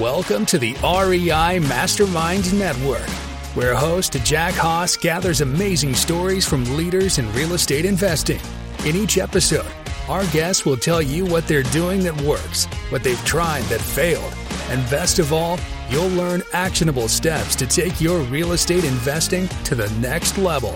Welcome to the REI Mastermind Network, where host Jack Haas gathers amazing stories from leaders in real estate investing. In each episode, our guests will tell you what they're doing that works, what they've tried that failed, and best of all, you'll learn actionable steps to take your real estate investing to the next level.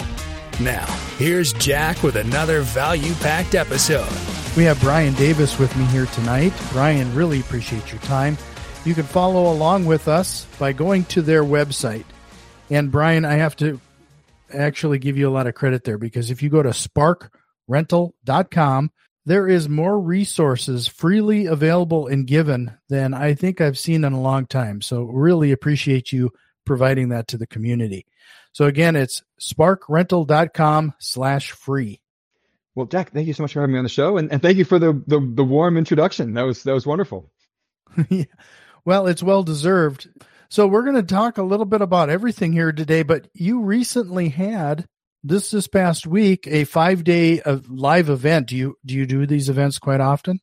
Now, here's Jack with another value packed episode. We have Brian Davis with me here tonight. Brian, really appreciate your time. You can follow along with us by going to their website. And Brian, I have to actually give you a lot of credit there because if you go to sparkrental.com, there is more resources freely available and given than I think I've seen in a long time. So really appreciate you providing that to the community. So again, it's sparkrental.com slash free. Well, Jack, thank you so much for having me on the show, and, and thank you for the, the, the warm introduction. That was that was wonderful. yeah. Well, it's well deserved. So we're going to talk a little bit about everything here today, but you recently had this this past week a 5-day of live event. Do you do you do these events quite often?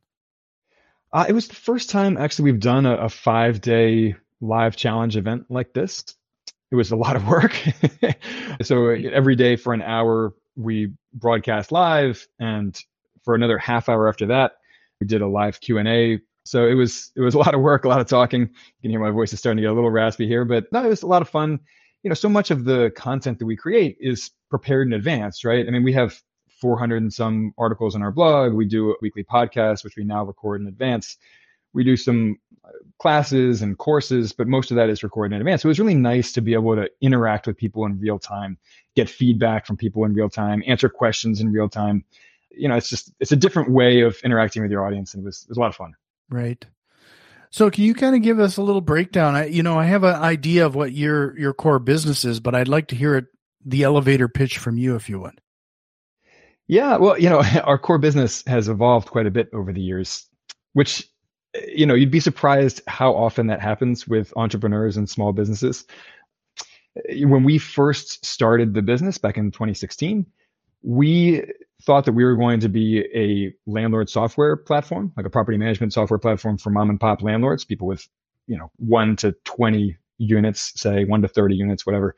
Uh, it was the first time actually we've done a, a 5-day live challenge event like this. It was a lot of work. so every day for an hour we broadcast live and for another half hour after that we did a live Q&A so it was it was a lot of work, a lot of talking. You can hear my voice is starting to get a little raspy here, but no, it was a lot of fun. You know, so much of the content that we create is prepared in advance, right? I mean, we have 400 and some articles on our blog. We do a weekly podcast, which we now record in advance. We do some uh, classes and courses, but most of that is recorded in advance. So it was really nice to be able to interact with people in real time, get feedback from people in real time, answer questions in real time. You know, it's just it's a different way of interacting with your audience, and it was it was a lot of fun. Right. So can you kind of give us a little breakdown? I, you know, I have an idea of what your your core business is, but I'd like to hear it the elevator pitch from you if you would. Yeah, well, you know, our core business has evolved quite a bit over the years, which you know, you'd be surprised how often that happens with entrepreneurs and small businesses. When we first started the business back in 2016, we thought that we were going to be a landlord software platform, like a property management software platform for mom and pop landlords, people with, you know, one to 20 units, say one to 30 units, whatever.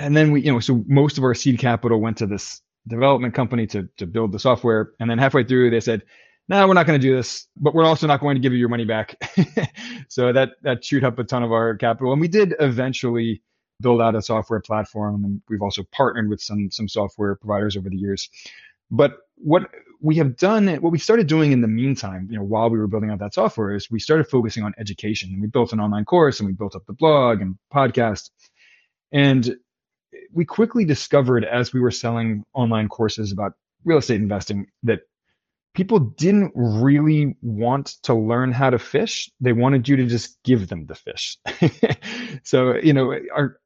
And then we, you know, so most of our seed capital went to this development company to, to build the software. And then halfway through, they said, no, we're not going to do this, but we're also not going to give you your money back. so that, that chewed up a ton of our capital. And we did eventually, build out a software platform. And we've also partnered with some some software providers over the years. But what we have done, what we started doing in the meantime, you know, while we were building out that software, is we started focusing on education. And we built an online course, and we built up the blog and podcast. And we quickly discovered as we were selling online courses about real estate investing that people didn't really want to learn how to fish. They wanted you to just give them the fish. so, you know, our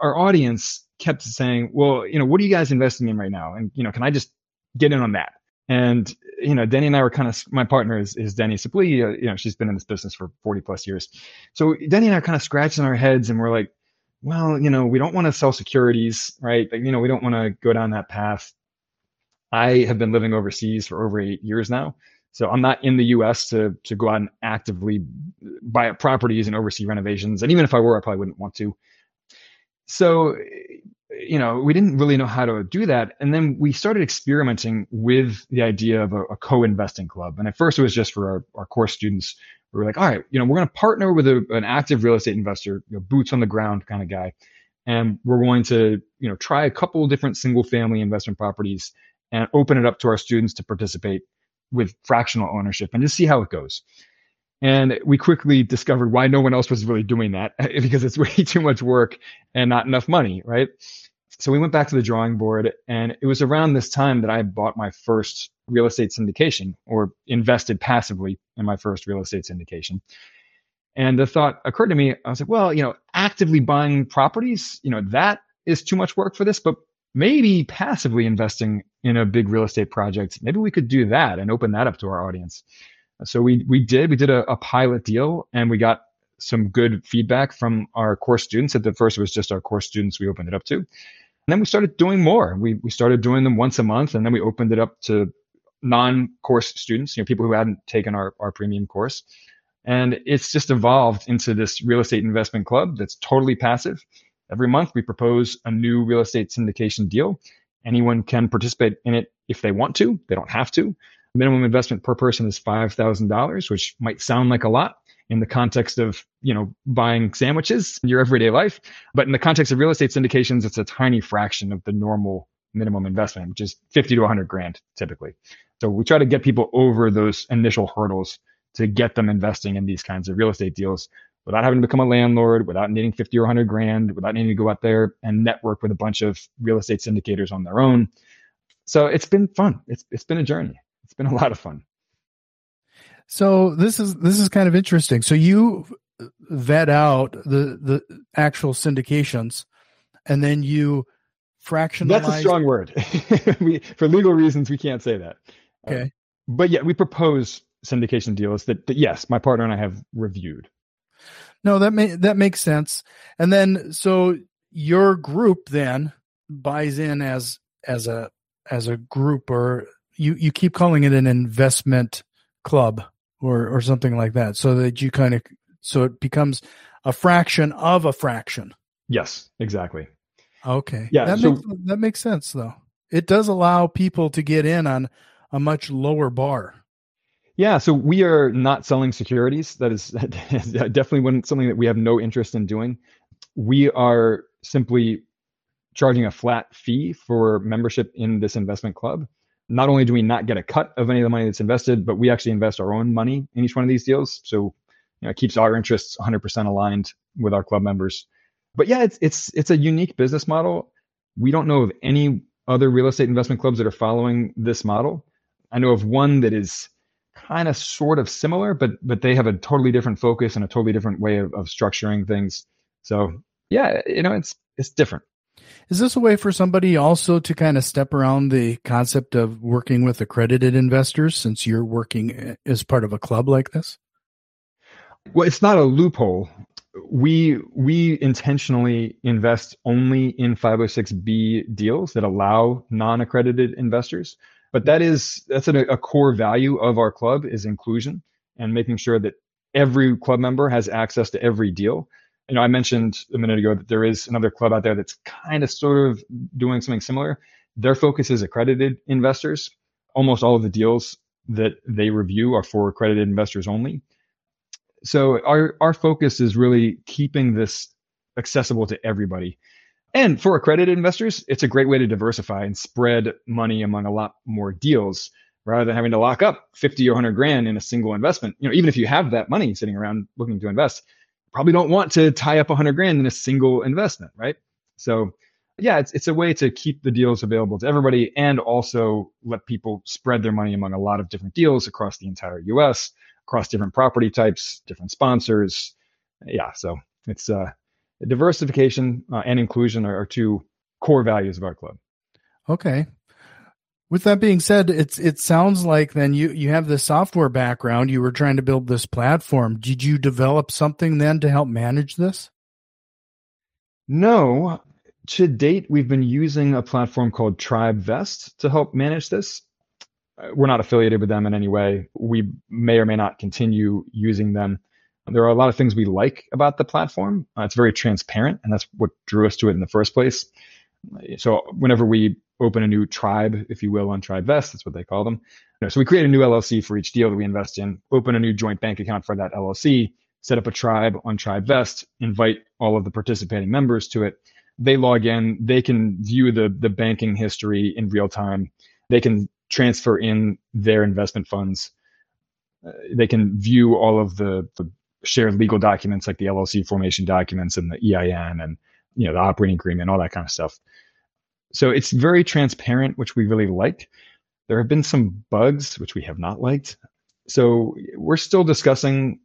our audience kept saying, well, you know, what are you guys investing in right now? And, you know, can I just get in on that? And, you know, Deni and I were kind of, my partner is, is Deni Supplee. Uh, you know, she's been in this business for 40 plus years. So Deni and I kind of scratching our heads and we're like, well, you know, we don't want to sell securities, right? You know, we don't want to go down that path. I have been living overseas for over eight years now. So I'm not in the US to, to go out and actively buy properties and oversee renovations. And even if I were, I probably wouldn't want to so you know we didn't really know how to do that. And then we started experimenting with the idea of a, a co-investing club. And at first it was just for our, our course students. We were like all right you know we're going to partner with a, an active real estate investor you know, boots on the ground kind of guy. And we're going to you know try a couple different single family investment properties and open it up to our students to participate with fractional ownership and just see how it goes and we quickly discovered why no one else was really doing that because it's way too much work and not enough money, right? So we went back to the drawing board and it was around this time that I bought my first real estate syndication or invested passively in my first real estate syndication. And the thought occurred to me, I was like, well, you know, actively buying properties, you know, that is too much work for this, but maybe passively investing in a big real estate project, maybe we could do that and open that up to our audience. So we we did we did a, a pilot deal and we got some good feedback from our course students. At the first, it was just our course students we opened it up to. And then we started doing more. We, we started doing them once a month, and then we opened it up to non-course students, you know, people who hadn't taken our, our premium course. And it's just evolved into this real estate investment club that's totally passive. Every month, we propose a new real estate syndication deal. Anyone can participate in it if they want to, they don't have to. Minimum investment per person is $5,000, which might sound like a lot in the context of, you know, buying sandwiches in your everyday life. But in the context of real estate syndications, it's a tiny fraction of the normal minimum investment, which is 50 to 100 grand typically. So we try to get people over those initial hurdles to get them investing in these kinds of real estate deals without having to become a landlord, without needing 50 or 100 grand, without needing to go out there and network with a bunch of real estate syndicators on their own. So it's been fun. It's it's been a journey. It's been a lot of fun. So this is this is kind of interesting. So you vet out the the actual syndications and then you fractionalize That's a strong word. we, for legal reasons we can't say that. Okay. Uh, but yeah, we propose syndication deals that, that yes, my partner and I have reviewed. No, that may that makes sense. And then so your group then buys in as as a as a group or you you keep calling it an investment club or or something like that so that you kind of so it becomes a fraction of a fraction. Yes, exactly. Okay. Yeah. That so, makes that makes sense though. It does allow people to get in on a much lower bar. Yeah, so we are not selling securities. That is definitely one, something that we have no interest in doing. We are simply charging a flat fee for membership in this investment club. Not only do we not get a cut of any of the money that's invested, but we actually invest our own money in each one of these deals. So you know, it keeps our interests 100% aligned with our club members. But yeah, it's it's it's a unique business model. We don't know of any other real estate investment clubs that are following this model. I know of one that is kind of sort of similar, but but they have a totally different focus and a totally different way of, of structuring things. So yeah, you know, it's it's different. Is this a way for somebody also to kind of step around the concept of working with accredited investors since you're working eh, as part of a club like this? Well, it's not a loophole. We we intentionally invest only in 506b deals that allow non-accredited investors but that is that's a, a core value of our club is inclusion and making sure that every club member has access to every deal you know i mentioned a minute ago that there is another club out there that's kind of sort of doing something similar. Their focus is accredited investors. Almost all of the deals that they review are for accredited investors only. So our our focus is really keeping this accessible to everybody. And for accredited investors, it's a great way to diversify and spread money among a lot more deals rather than having to lock up 50 or 100 grand in a single investment. You know, even if you have that money sitting around looking to invest, probably don't want to tie up 100 grand in a single investment, right? So, yeah, it's it's a way to keep the deals available to everybody and also let people spread their money among a lot of different deals across the entire US, across different property types, different sponsors. Yeah, so it's uh diversification uh, and inclusion are, are two core values of our club. Okay. With that being said, it's it sounds like then you you have the software background. You were trying to build this platform. Did you develop something then to help manage this? No. To date, we've been using a platform called TribeVest to help manage this. Uh, we're not affiliated with them in any way. We may or may not continue using them. There are a lot of things we like about the platform. Uh, it's very transparent, and that's what drew us to it in the first place. So whenever we open a new tribe, if you will, on TribeVest, that's what they call them. So we create a new LLC for each deal that we invest in, open a new joint bank account for that LLC, set up a tribe on TribeVest, invite all of the participating members to it. They log in, they can view the the banking history in real time. They can transfer in their investment funds. Uh, they can view all of the, the shared legal documents like the LLC formation documents and the EIN and you know the operating agreement, and all that kind of stuff. So it's very transparent, which we really like. There have been some bugs which we have not liked. So we're still discussing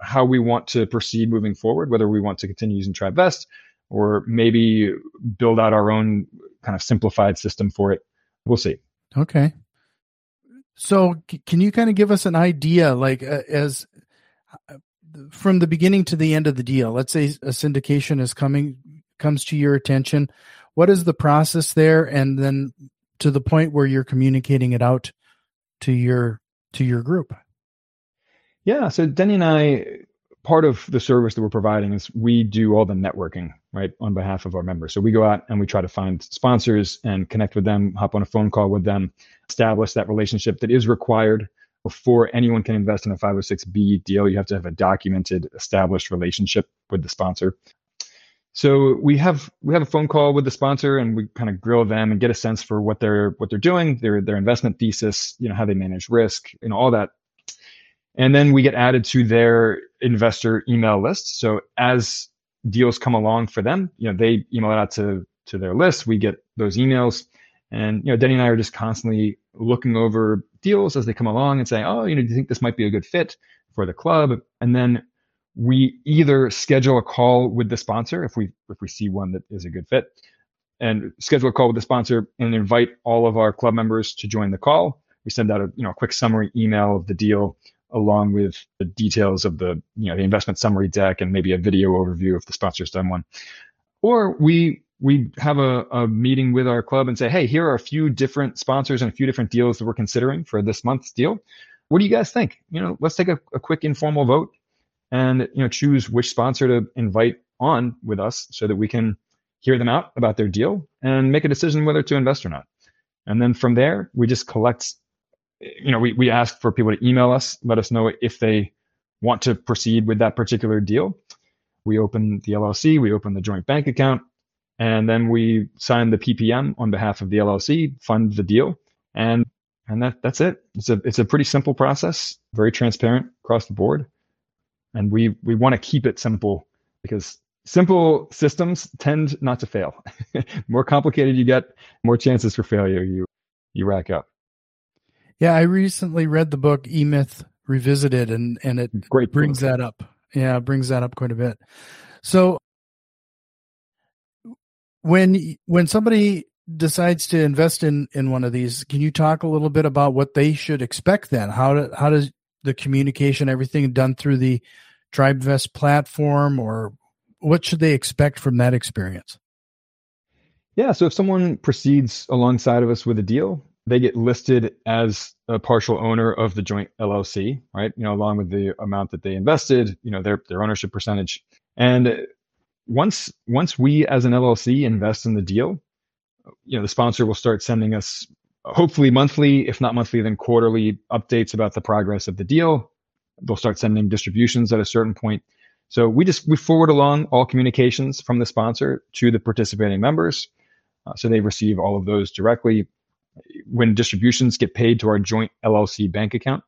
how we want to proceed moving forward, whether we want to continue using TribeVest or maybe build out our own kind of simplified system for it. We'll see. Okay. So can you kind of give us an idea, like uh, as from the beginning to the end of the deal let's say a syndication is coming comes to your attention what is the process there and then to the point where you're communicating it out to your to your group Yeah. So Deni and I, part of the service that we're providing is we do all the networking, right, on behalf of our members. So we go out and we try to find sponsors and connect with them, hop on a phone call with them, establish that relationship that is required before anyone can invest in a 506b deal. You have to have a documented, established relationship with the sponsor. So we have we have a phone call with the sponsor and we kind of grill them and get a sense for what they're what they're doing, their their investment thesis, you know, how they manage risk, know, all that. And then we get added to their investor email list. So as deals come along for them, you know, they email it out to to their list. We get those emails. And you know, Deni and I are just constantly looking over deals as they come along and saying, "Oh, you know, do you think this might be a good fit for the club?" And then we either schedule a call with the sponsor if we if we see one that is a good fit and schedule a call with the sponsor and invite all of our club members to join the call. We send out a you know a quick summary email of the deal along with the details of the you know the investment summary deck and maybe a video overview if the sponsor's done one. Or we we have a, a meeting with our club and say hey here are a few different sponsors and a few different deals that we're considering for this month's deal. What do you guys think? You know let's take a, a quick informal vote and you know choose which sponsor to invite on with us so that we can hear them out about their deal and make a decision whether to invest or not. And then from there, we just collect, you know, we, we ask for people to email us, let us know if they want to proceed with that particular deal. We open the LLC, we open the joint bank account, and then we sign the PPM on behalf of the LLC, fund the deal, and and that that's it. It's a it's a pretty simple process, very transparent across the board and we we want to keep it simple because simple systems tend not to fail. more complicated you get, more chances for failure you you rack up. Yeah, I recently read the book E Myth Revisited, and and it Great brings book. that up. Yeah, brings that up quite a bit. So when when somebody decides to invest in in one of these, can you talk a little bit about what they should expect then? How to, how does the communication, everything done through the TribeVest platform, or what should they expect from that experience? Yeah, so if someone proceeds alongside of us with a deal, they get listed as a partial owner of the joint LLC, right? You know, along with the amount that they invested, you know, their their ownership percentage. And once once we as an LLC invest in the deal, you know, the sponsor will start sending us hopefully monthly, if not monthly, then quarterly updates about the progress of the deal. They'll start sending distributions at a certain point. So we just we forward along all communications from the sponsor to the participating members, uh, so they receive all of those directly. When distributions get paid to our joint LLC bank account,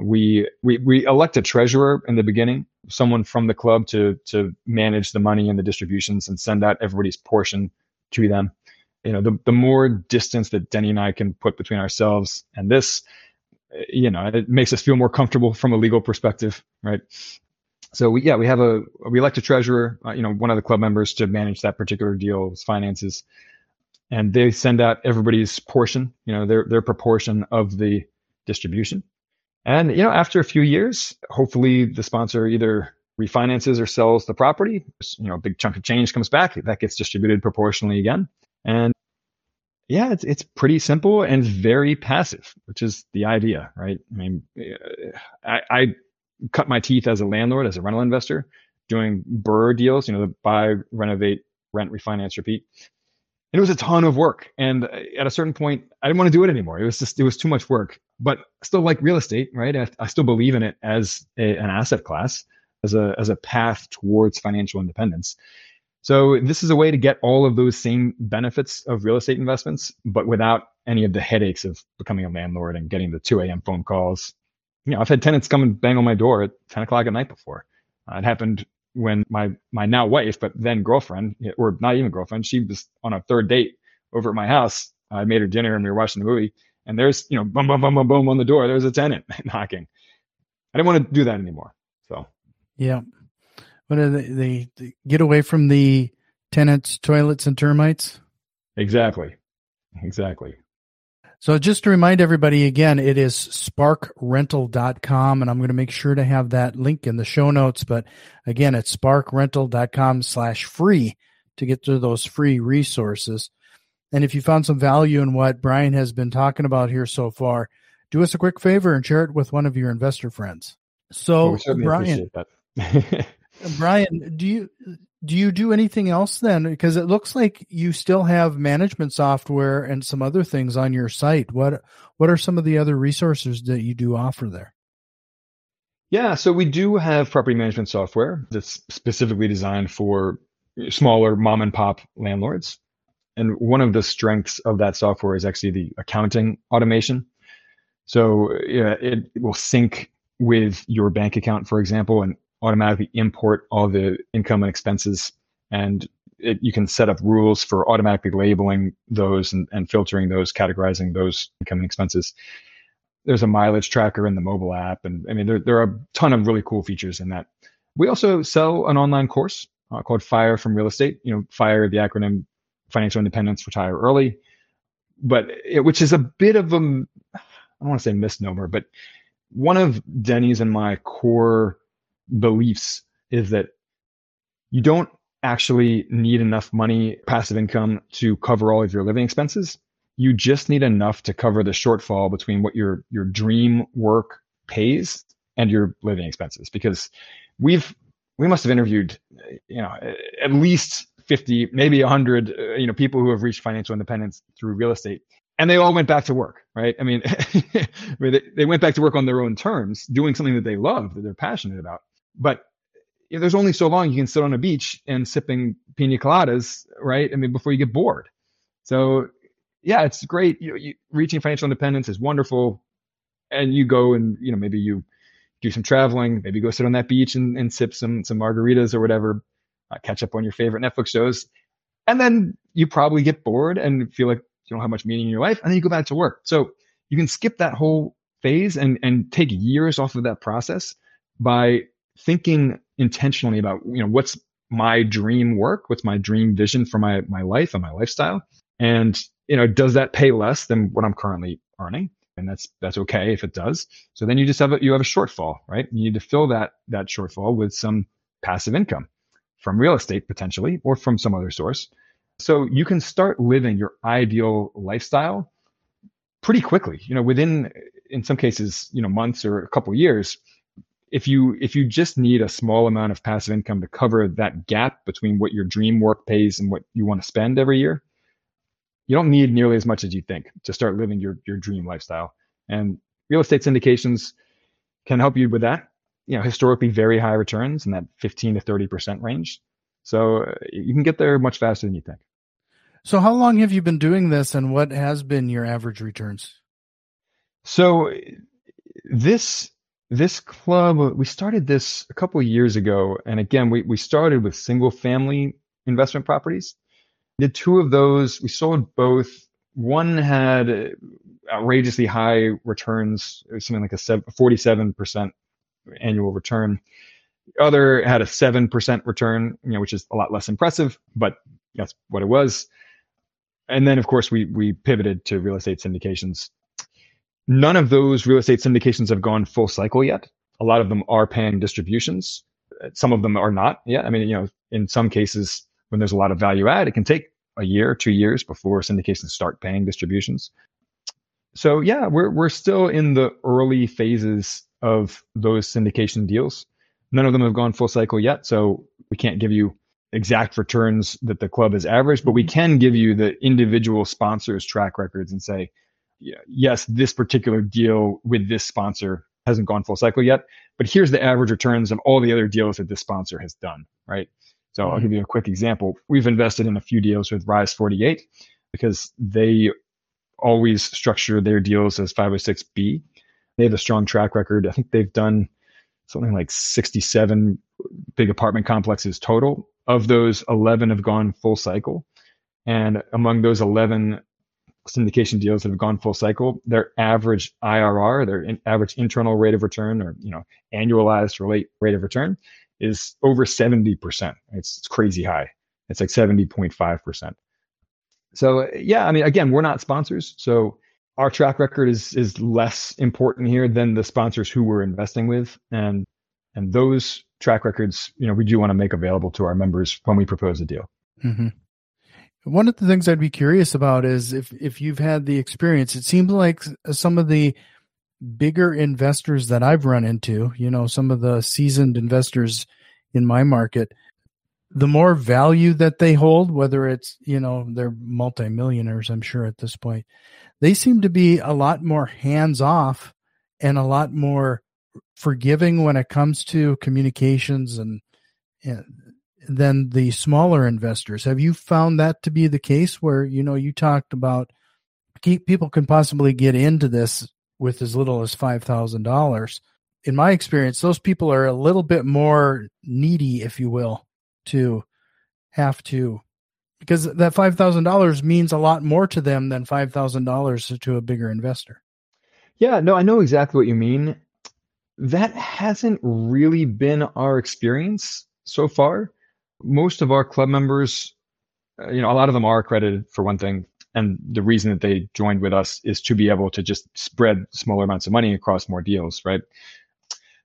we we we elect a treasurer in the beginning, someone from the club to to manage the money and the distributions and send out everybody's portion to them you know, the, the more distance that Deni and I can put between ourselves and this, you know, it makes us feel more comfortable from a legal perspective, right? So we, yeah, we have a, we elect a treasurer, uh, you know, one of the club members to manage that particular deal's finances. And they send out everybody's portion, you know, their, their proportion of the distribution. And, you know, after a few years, hopefully the sponsor either refinances or sells the property, you know, a big chunk of change comes back, that gets distributed proportionally again. And yeah, it's it's pretty simple and very passive, which is the idea, right? I mean, uh, I, I cut my teeth as a landlord, as a rental investor, doing BRRRR deals, you know, the buy, renovate, rent, refinance, repeat. And it was a ton of work. And uh, at a certain point, I didn't want to do it anymore. It was just, it was too much work, but still like real estate, right? I, I still believe in it as a, an asset class, as a, as a path towards financial independence. So this is a way to get all of those same benefits of real estate investments, but without any of the headaches of becoming a landlord and getting the 2 a.m. phone calls. You know, I've had tenants come and bang on my door at 10 o'clock at night before. Uh, it happened when my my now wife, but then girlfriend, or not even girlfriend, she was on a third date over at my house. I made her dinner and we were watching the movie, and there's you know boom boom boom boom boom on the door. There's a tenant knocking. I didn't want to do that anymore. So yeah, what are they, they, they get away from the tenants, toilets, and termites? Exactly. Exactly. So just to remind everybody again, it is sparkrental.com and I'm going to make sure to have that link in the show notes. But again, it's sparkrental.com slash free to get to those free resources. And if you found some value in what Brian has been talking about here so far, do us a quick favor and share it with one of your investor friends. So well, Brian, Brian, do you do you do anything else then? Because it looks like you still have management software and some other things on your site. What what are some of the other resources that you do offer there? Yeah, so we do have property management software that's specifically designed for smaller mom and pop landlords. And one of the strengths of that software is actually the accounting automation. So yeah, it will sync with your bank account, for example, and automatically import all the income and expenses. And it, you can set up rules for automatically labeling those and, and filtering those, categorizing those income and expenses. There's a mileage tracker in the mobile app. And I mean, there, there are a ton of really cool features in that. We also sell an online course uh, called Fire from Real Estate. You know, Fire, the acronym Financial Independence, Retire Early, but it, which is a bit of a, I don't want to say misnomer, but one of Deni's and my core beliefs is that you don't actually need enough money, passive income to cover all of your living expenses. You just need enough to cover the shortfall between what your, your dream work pays and your living expenses. Because we've, we must have interviewed, you know, at least 50, maybe 100, uh, you know, people who have reached financial independence through real estate. And they all went back to work, right? I mean, I mean they, they went back to work on their own terms, doing something that they love, that they're passionate about. But there's only so long you can sit on a beach and sipping pina coladas, right? I mean, before you get bored. So yeah, it's great. You, you, reaching financial independence is wonderful. And you go and, you know, maybe you do some traveling, maybe go sit on that beach and, and sip some, some margaritas or whatever, uh, catch up on your favorite Netflix shows. And then you probably get bored and feel like you don't have much meaning in your life. And then you go back to work. So you can skip that whole phase and, and take years off of that process by thinking intentionally about, you know, what's my dream work? What's my dream vision for my, my life and my lifestyle? And, you know, does that pay less than what I'm currently earning? And that's, that's okay if it does. So then you just have a, you have a shortfall, right? You need to fill that, that shortfall with some passive income from real estate potentially, or from some other source. So you can start living your ideal lifestyle pretty quickly, you know, within, in some cases, you know, months or a couple years, if you if you just need a small amount of passive income to cover that gap between what your dream work pays and what you want to spend every year, you don't need nearly as much as you think to start living your your dream lifestyle. And real estate syndications can help you with that. You know, historically very high returns in that 15 to 30% range. So uh, you can get there much faster than you think. So how long have you been doing this and what has been your average returns? So this this club uh, we started this a couple years ago and again we, we started with single family investment properties. Did two of those we sold both. One had uh, outrageously high returns something like a 47% annual return. The other had a 7% return you know which is a lot less impressive but that's what it was. And then of course we we pivoted to real estate syndications None of those real estate syndications have gone full cycle yet. A lot of them are paying distributions. Some of them are not yet. I mean, you know, in some cases, when there's a lot of value add, it can take a year, two years before syndications start paying distributions. So yeah, we're we're still in the early phases of those syndication deals. None of them have gone full cycle yet, so we can't give you exact returns that the club has averaged, but we can give you the individual sponsors' track records and say, yes, this particular deal with this sponsor hasn't gone full cycle yet, but here's the average returns of all the other deals that this sponsor has done, right? So mm-hmm. I'll give you a quick example. We've invested in a few deals with Rise 48 because they always structure their deals as 506B. They have a strong track record. I think they've done something like 67 big apartment complexes total. Of those, 11 have gone full cycle. And among those 11, syndication deals that have gone full cycle, their average IRR, their in, average internal rate of return, or you know annualized rate rate of return, is over seventy percent. It's, crazy high. It's like seventy point five percent. So yeah, I mean, again, we're not sponsors, so our track record is is less important here than the sponsors who we're investing with, and and those track records, you know, we do want to make available to our members when we propose a deal. Mm-hmm. One of the things I'd be curious about is if if you've had the experience. It seems like some of the bigger investors that I've run into, you know, some of the seasoned investors in my market, the more value that they hold, whether it's, you know, they're multimillionaires, I'm sure at this point, they seem to be a lot more hands off and a lot more forgiving when it comes to communications and, and than the smaller investors. Have you found that to be the case where, you know, you talked about people can possibly get into this with as little as $5,000. In my experience, those people are a little bit more needy, if you will, to have to because that $5,000 means a lot more to them than $5,000 to a bigger investor. Yeah, no, I know exactly what you mean. That hasn't really been our experience so far. Most of our club members, uh, you know, a lot of them are accredited for one thing. And the reason that they joined with us is to be able to just spread smaller amounts of money across more deals, right?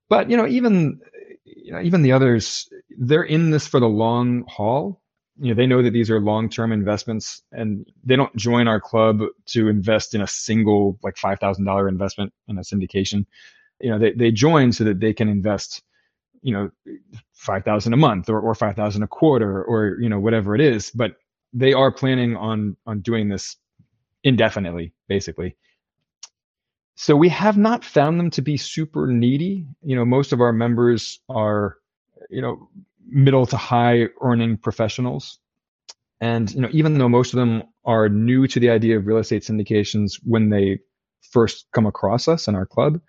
But, you know, even, you know, even the others, they're in this for the long haul you know they know that these are long-term investments and they don't join our club to invest in a single like $5000 investment in a syndication you know they, they join so that they can invest you know 5000 a month or, or 5000 a quarter or you know whatever it is but they are planning on on doing this indefinitely basically so we have not found them to be super needy you know most of our members are you know middle to high earning professionals. And you know, even though most of them are new to the idea of real estate syndications when they first come across us in our club,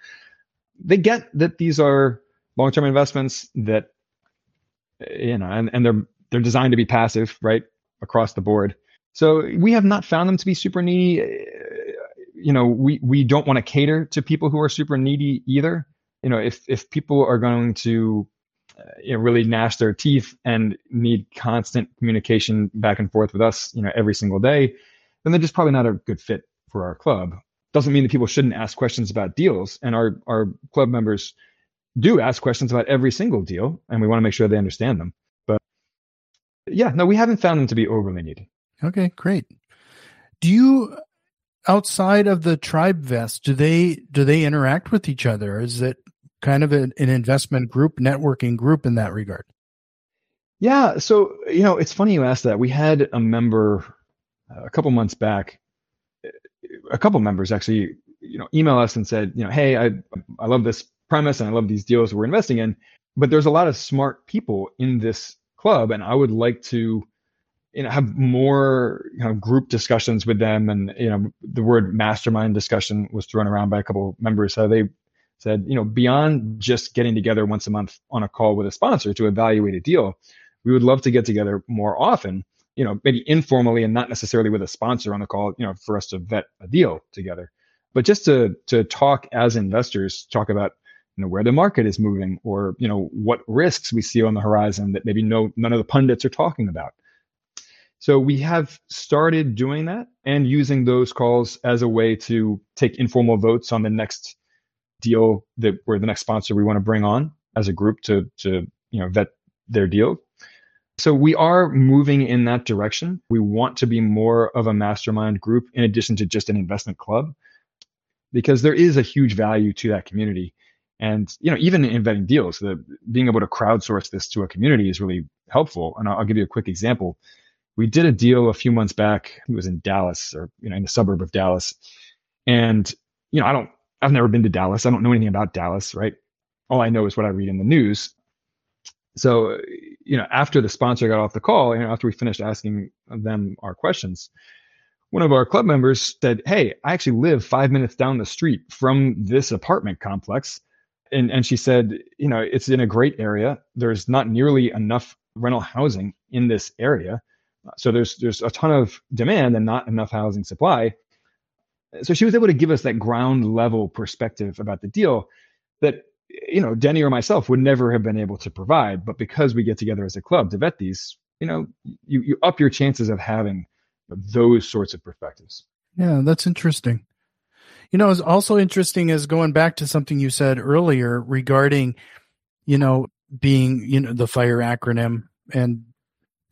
they get that these are long-term investments that you know, and, and they're they're designed to be passive, right, across the board. So we have not found them to be super needy. You know, we we don't want to cater to people who are super needy either. You know, if if people are going to you know, really gnash their teeth and need constant communication back and forth with us, you know, every single day, then they're just probably not a good fit for our club. Doesn't mean that people shouldn't ask questions about deals, and our our club members do ask questions about every single deal, and we want to make sure they understand them. But yeah, no, we haven't found them to be overly needy. Okay, great. Do you outside of the TribeVest do they do they interact with each other is it kind of an, an investment group, networking group in that regard? Yeah. So, you know, it's funny you asked that. We had a member uh, a couple months back, a couple members actually, you know, email us and said, you know, hey, I, I love this premise and I love these deals we're investing in, but there's a lot of smart people in this club and I would like to, you know, have more group discussions with them. And, you know, the word mastermind discussion was thrown around by a couple of members. So they said, you know, beyond just getting together once a month on a call with a sponsor to evaluate a deal, we would love to get together more often, you know, maybe informally and not necessarily with a sponsor on the call, you know, for us to vet a deal together. But just to to talk as investors, talk about you know where the market is moving or you know what risks we see on the horizon that maybe no none of the pundits are talking about. So we have started doing that and using those calls as a way to take informal votes on the next deal that we're the next sponsor we want to bring on as a group to to you know vet their deal. So we are moving in that direction. We want to be more of a mastermind group in addition to just an investment club because there is a huge value to that community. And you know, even in vetting deals, the being able to crowdsource this to a community is really helpful. And I'll, I'll give you a quick example. We did a deal a few months back. It was in Dallas or you know in the suburb of Dallas, and you know I don't I've never been to Dallas. I don't know anything about Dallas, right? All I know is what I read in the news. So, you know, after the sponsor got off the call, you know, after we finished asking them our questions, one of our club members said, Hey, I actually live five minutes down the street from this apartment complex. And, and she said, you know, it's in a great area. There's not nearly enough rental housing in this area. So there's there's a ton of demand and not enough housing supply so she was able to give us that ground level perspective about the deal that you know deni or myself would never have been able to provide but because we get together as a club to vet these you know you, you up your chances of having those sorts of perspectives yeah that's interesting you know it's also interesting is going back to something you said earlier regarding you know being you know the fire acronym and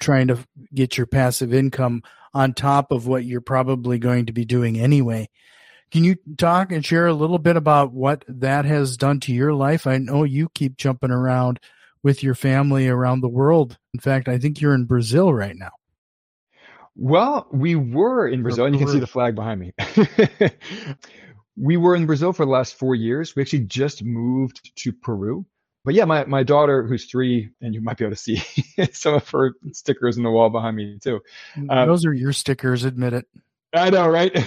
trying to get your passive income on top of what you're probably going to be doing anyway. Can you talk and share a little bit about what that has done to your life? I know you keep jumping around with your family around the world. In fact, I think you're in Brazil right now. Well, we were in Brazil, and you can see the flag behind me. we were in Brazil for the last four years. We actually just moved to Peru. But yeah, my, my daughter, who's three, and you might be able to see some of her stickers in the wall behind me too. Um, Those are your stickers, admit it. I know, right?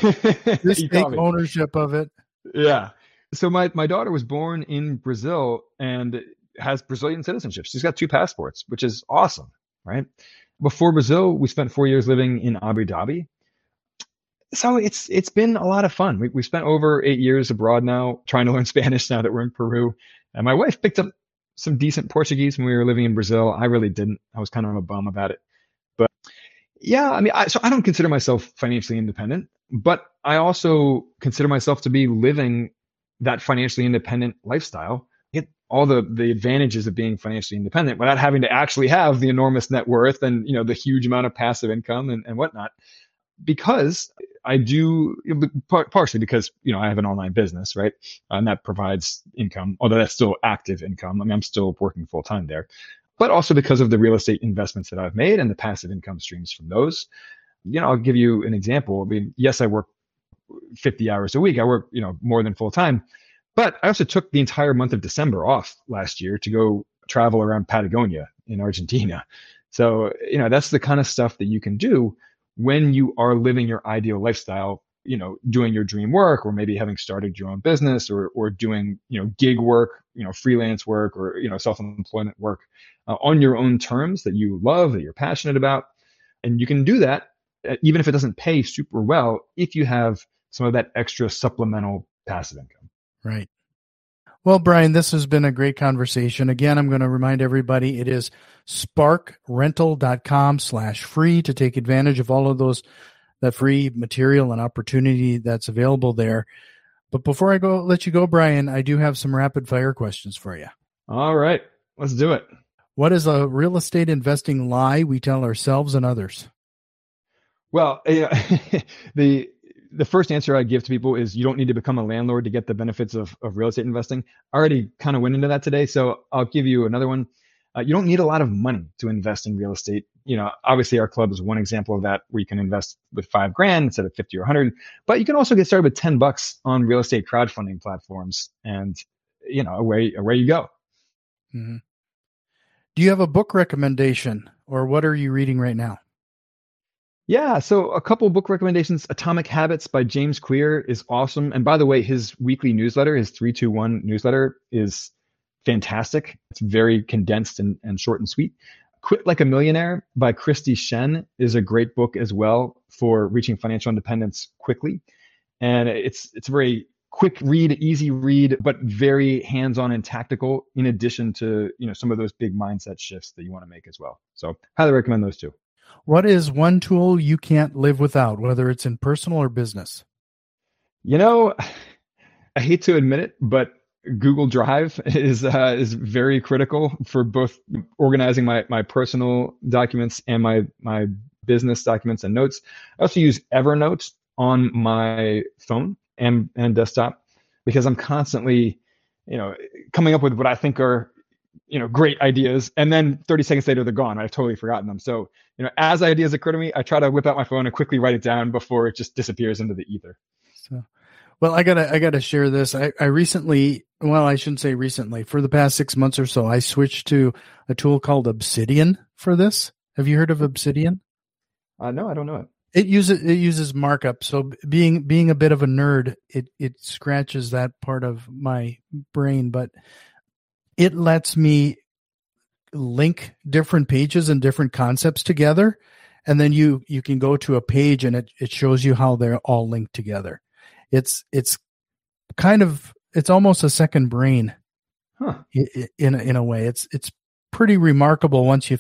Just take ownership of it. Yeah. So my, my daughter was born in Brazil and has Brazilian citizenship. She's got two passports, which is awesome, right? Before Brazil, we spent four years living in Abu Dhabi. So it's it's been a lot of fun. We we spent over eight years abroad now, trying to learn Spanish now that we're in Peru. And my wife picked up some decent Portuguese when we were living in Brazil. I really didn't. I was kind of a bum about it. But yeah, I mean, I, so I don't consider myself financially independent, but I also consider myself to be living that financially independent lifestyle. Get all the the advantages of being financially independent without having to actually have the enormous net worth and you know the huge amount of passive income and, and whatnot. Because I do partially because you know I have an online business, right, and that provides income. Although that's still active income. I mean, I'm still working full time there, but also because of the real estate investments that I've made and the passive income streams from those. You know, I'll give you an example. I mean, yes, I work 50 hours a week. I work, you know, more than full time, but I also took the entire month of December off last year to go travel around Patagonia in Argentina. So, you know, that's the kind of stuff that you can do when you are living your ideal lifestyle, you know, doing your dream work or maybe having started your own business or, or doing, you know, gig work, you know, freelance work or, you know, self-employment work uh, on your own terms that you love, that you're passionate about. And you can do that uh, even if it doesn't pay super well, if you have some of that extra supplemental passive income. Right. Well, Brian, this has been a great conversation. Again, I'm going to remind everybody it is sparkrental.com slash free to take advantage of all of those, that free material and opportunity that's available there. But before I go, let you go, Brian, I do have some rapid fire questions for you. All right, let's do it. What is a real estate investing lie we tell ourselves and others? Well, the the first answer I give to people is you don't need to become a landlord to get the benefits of, of real estate investing. I already kind of went into that today, so I'll give you another one. Uh, you don't need a lot of money to invest in real estate. You know, obviously our club is one example of that where you can invest with five grand instead of 50 or 100, but you can also get started with 10 bucks on real estate crowdfunding platforms and, you know, away, away you go. Mm-hmm. Do you have a book recommendation or what are you reading right now? Yeah, so a couple book recommendations. Atomic Habits by James Clear is awesome. And by the way, his weekly newsletter, his 321 newsletter, is fantastic. It's very condensed and, and short and sweet. Quit Like a Millionaire by Kristy Shen is a great book as well for reaching financial independence quickly. And it's it's a very quick read, easy read, but very hands-on and tactical in addition to, you know, some of those big mindset shifts that you want to make as well. So highly recommend those two. What is one tool you can't live without, whether it's in personal or business? You know, I hate to admit it, but Google Drive is uh, is very critical for both organizing my my personal documents and my my business documents and notes. I also use Evernote on my phone and and desktop because I'm constantly, you know, coming up with what I think are you know great ideas and then 30 seconds later they're gone. I've totally forgotten them. So you know as ideas occur to me i try to whip out my phone and quickly write it down before it just disappears into the ether. So well i gotta i gotta share this. I, I recently well i shouldn't say recently for the past six months or so i switched to a tool called obsidian for this. Have you heard of obsidian? Uh, no i don't know it. It uses it uses markup. So being being a bit of a nerd it it scratches that part of my brain. But it lets me link different pages and different concepts together. And then you you can go to a page and it, it shows you how they're all linked together. It's it's kind of it's almost a second brain huh. in in a way. It's it's pretty remarkable once you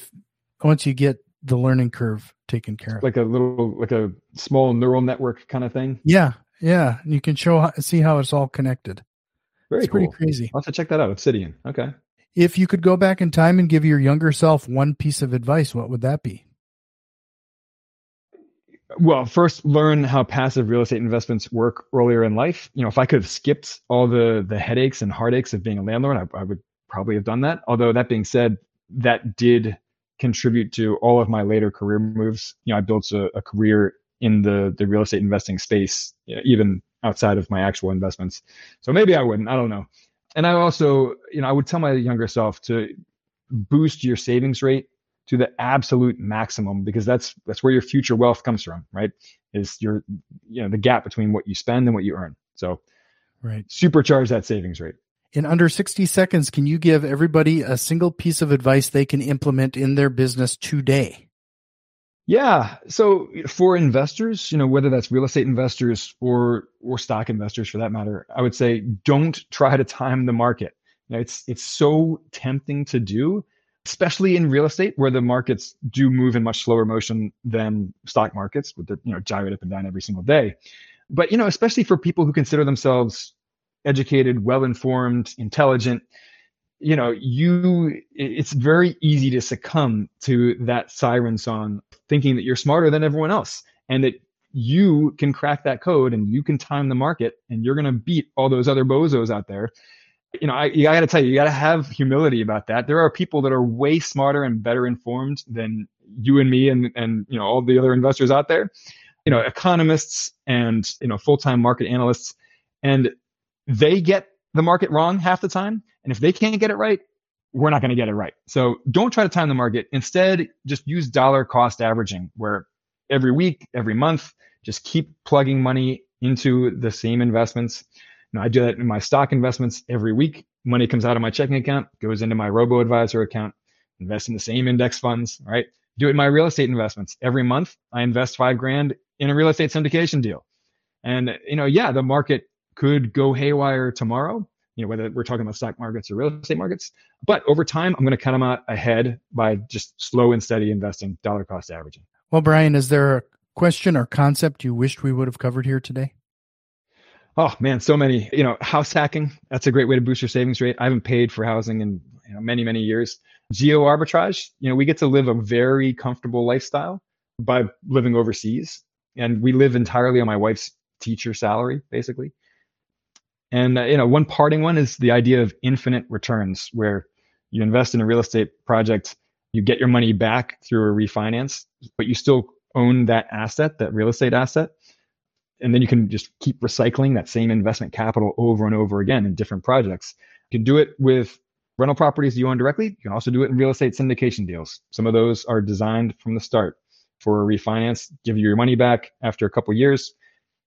once you get the learning curve taken care of. Like a little like a small neural network kind of thing? Yeah. Yeah. You can show how, see how it's all connected very it's cool. pretty crazy. I'll have to check that out. Obsidian. Okay. If you could go back in time and give your younger self one piece of advice, what would that be? Well, first learn how passive real estate investments work earlier in life. You know, if I could have skipped all the the headaches and heartaches of being a landlord, I, I would probably have done that. Although that being said, that did contribute to all of my later career moves. You know, I built a, a career in the the real estate investing space, you know, even outside of my actual investments. So maybe I wouldn't. I don't know. And I also, you know, I would tell my younger self to boost your savings rate to the absolute maximum because that's that's where your future wealth comes from, right? Is your you know the gap between what you spend and what you earn. So, right, supercharge that savings rate. In under 60 seconds, can you give everybody a single piece of advice they can implement in their business today? Yeah. So for investors, you know, whether that's real estate investors or or stock investors for that matter, I would say don't try to time the market. You know, it's it's so tempting to do, especially in real estate where the markets do move in much slower motion than stock markets, with the you know gyrate up and down every single day. But you know, especially for people who consider themselves educated, well informed, intelligent, you know, you it's very easy to succumb to that siren song thinking that you're smarter than everyone else and that you can crack that code and you can time the market and you're going to beat all those other bozos out there. You know, I, I got to tell you, you got to have humility about that. There are people that are way smarter and better informed than you and me and, and, you know, all the other investors out there, you know, economists and, you know, full-time market analysts. And they get the market wrong half the time. And if they can't get it right, we're not going to get it right. So don't try to time the market. Instead, just use dollar cost averaging where every week, every month, just keep plugging money into the same investments. Now, I do that in my stock investments every week. Money comes out of my checking account, goes into my robo advisor account, invest in the same index funds, right? Do it in my real estate investments. Every month, I invest five grand in a real estate syndication deal. And, you know, yeah, the market could go haywire tomorrow, you know, whether we're talking about stock markets or real estate markets. But over time, I'm going to cut them out ahead by just slow and steady investing, dollar cost averaging. Well, Brian, is there a question or concept you wished we would have covered here today? Oh man, so many. You know, house hacking. That's a great way to boost your savings rate. I haven't paid for housing in you know, many, many years. Geo arbitrage. You know, we get to live a very comfortable lifestyle by living overseas, and we live entirely on my wife's teacher salary, basically. And uh, you know, one parting one is the idea of infinite returns, where you invest in a real estate project, you get your money back through a refinance, but you still own that asset, that real estate asset. And then you can just keep recycling that same investment capital over and over again in different projects. You can do it with rental properties you own directly. You can also do it in real estate syndication deals. Some of those are designed from the start for a refinance, give you your money back after a couple years,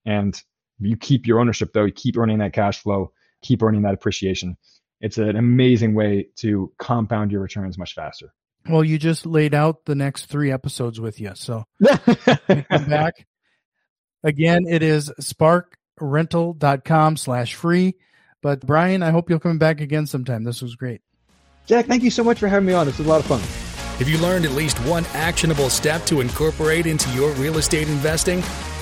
and you keep your ownership though, you keep earning that cash flow, keep earning that appreciation. It's an amazing way to compound your returns much faster. Well, you just laid out the next three episodes with you. So come back. Again, it is sparkrental.com slash free. But Brian, I hope you'll come back again sometime. This was great. Jack, thank you so much for having me on. This was a lot of fun. Have you learned at least one actionable step to incorporate into your real estate investing?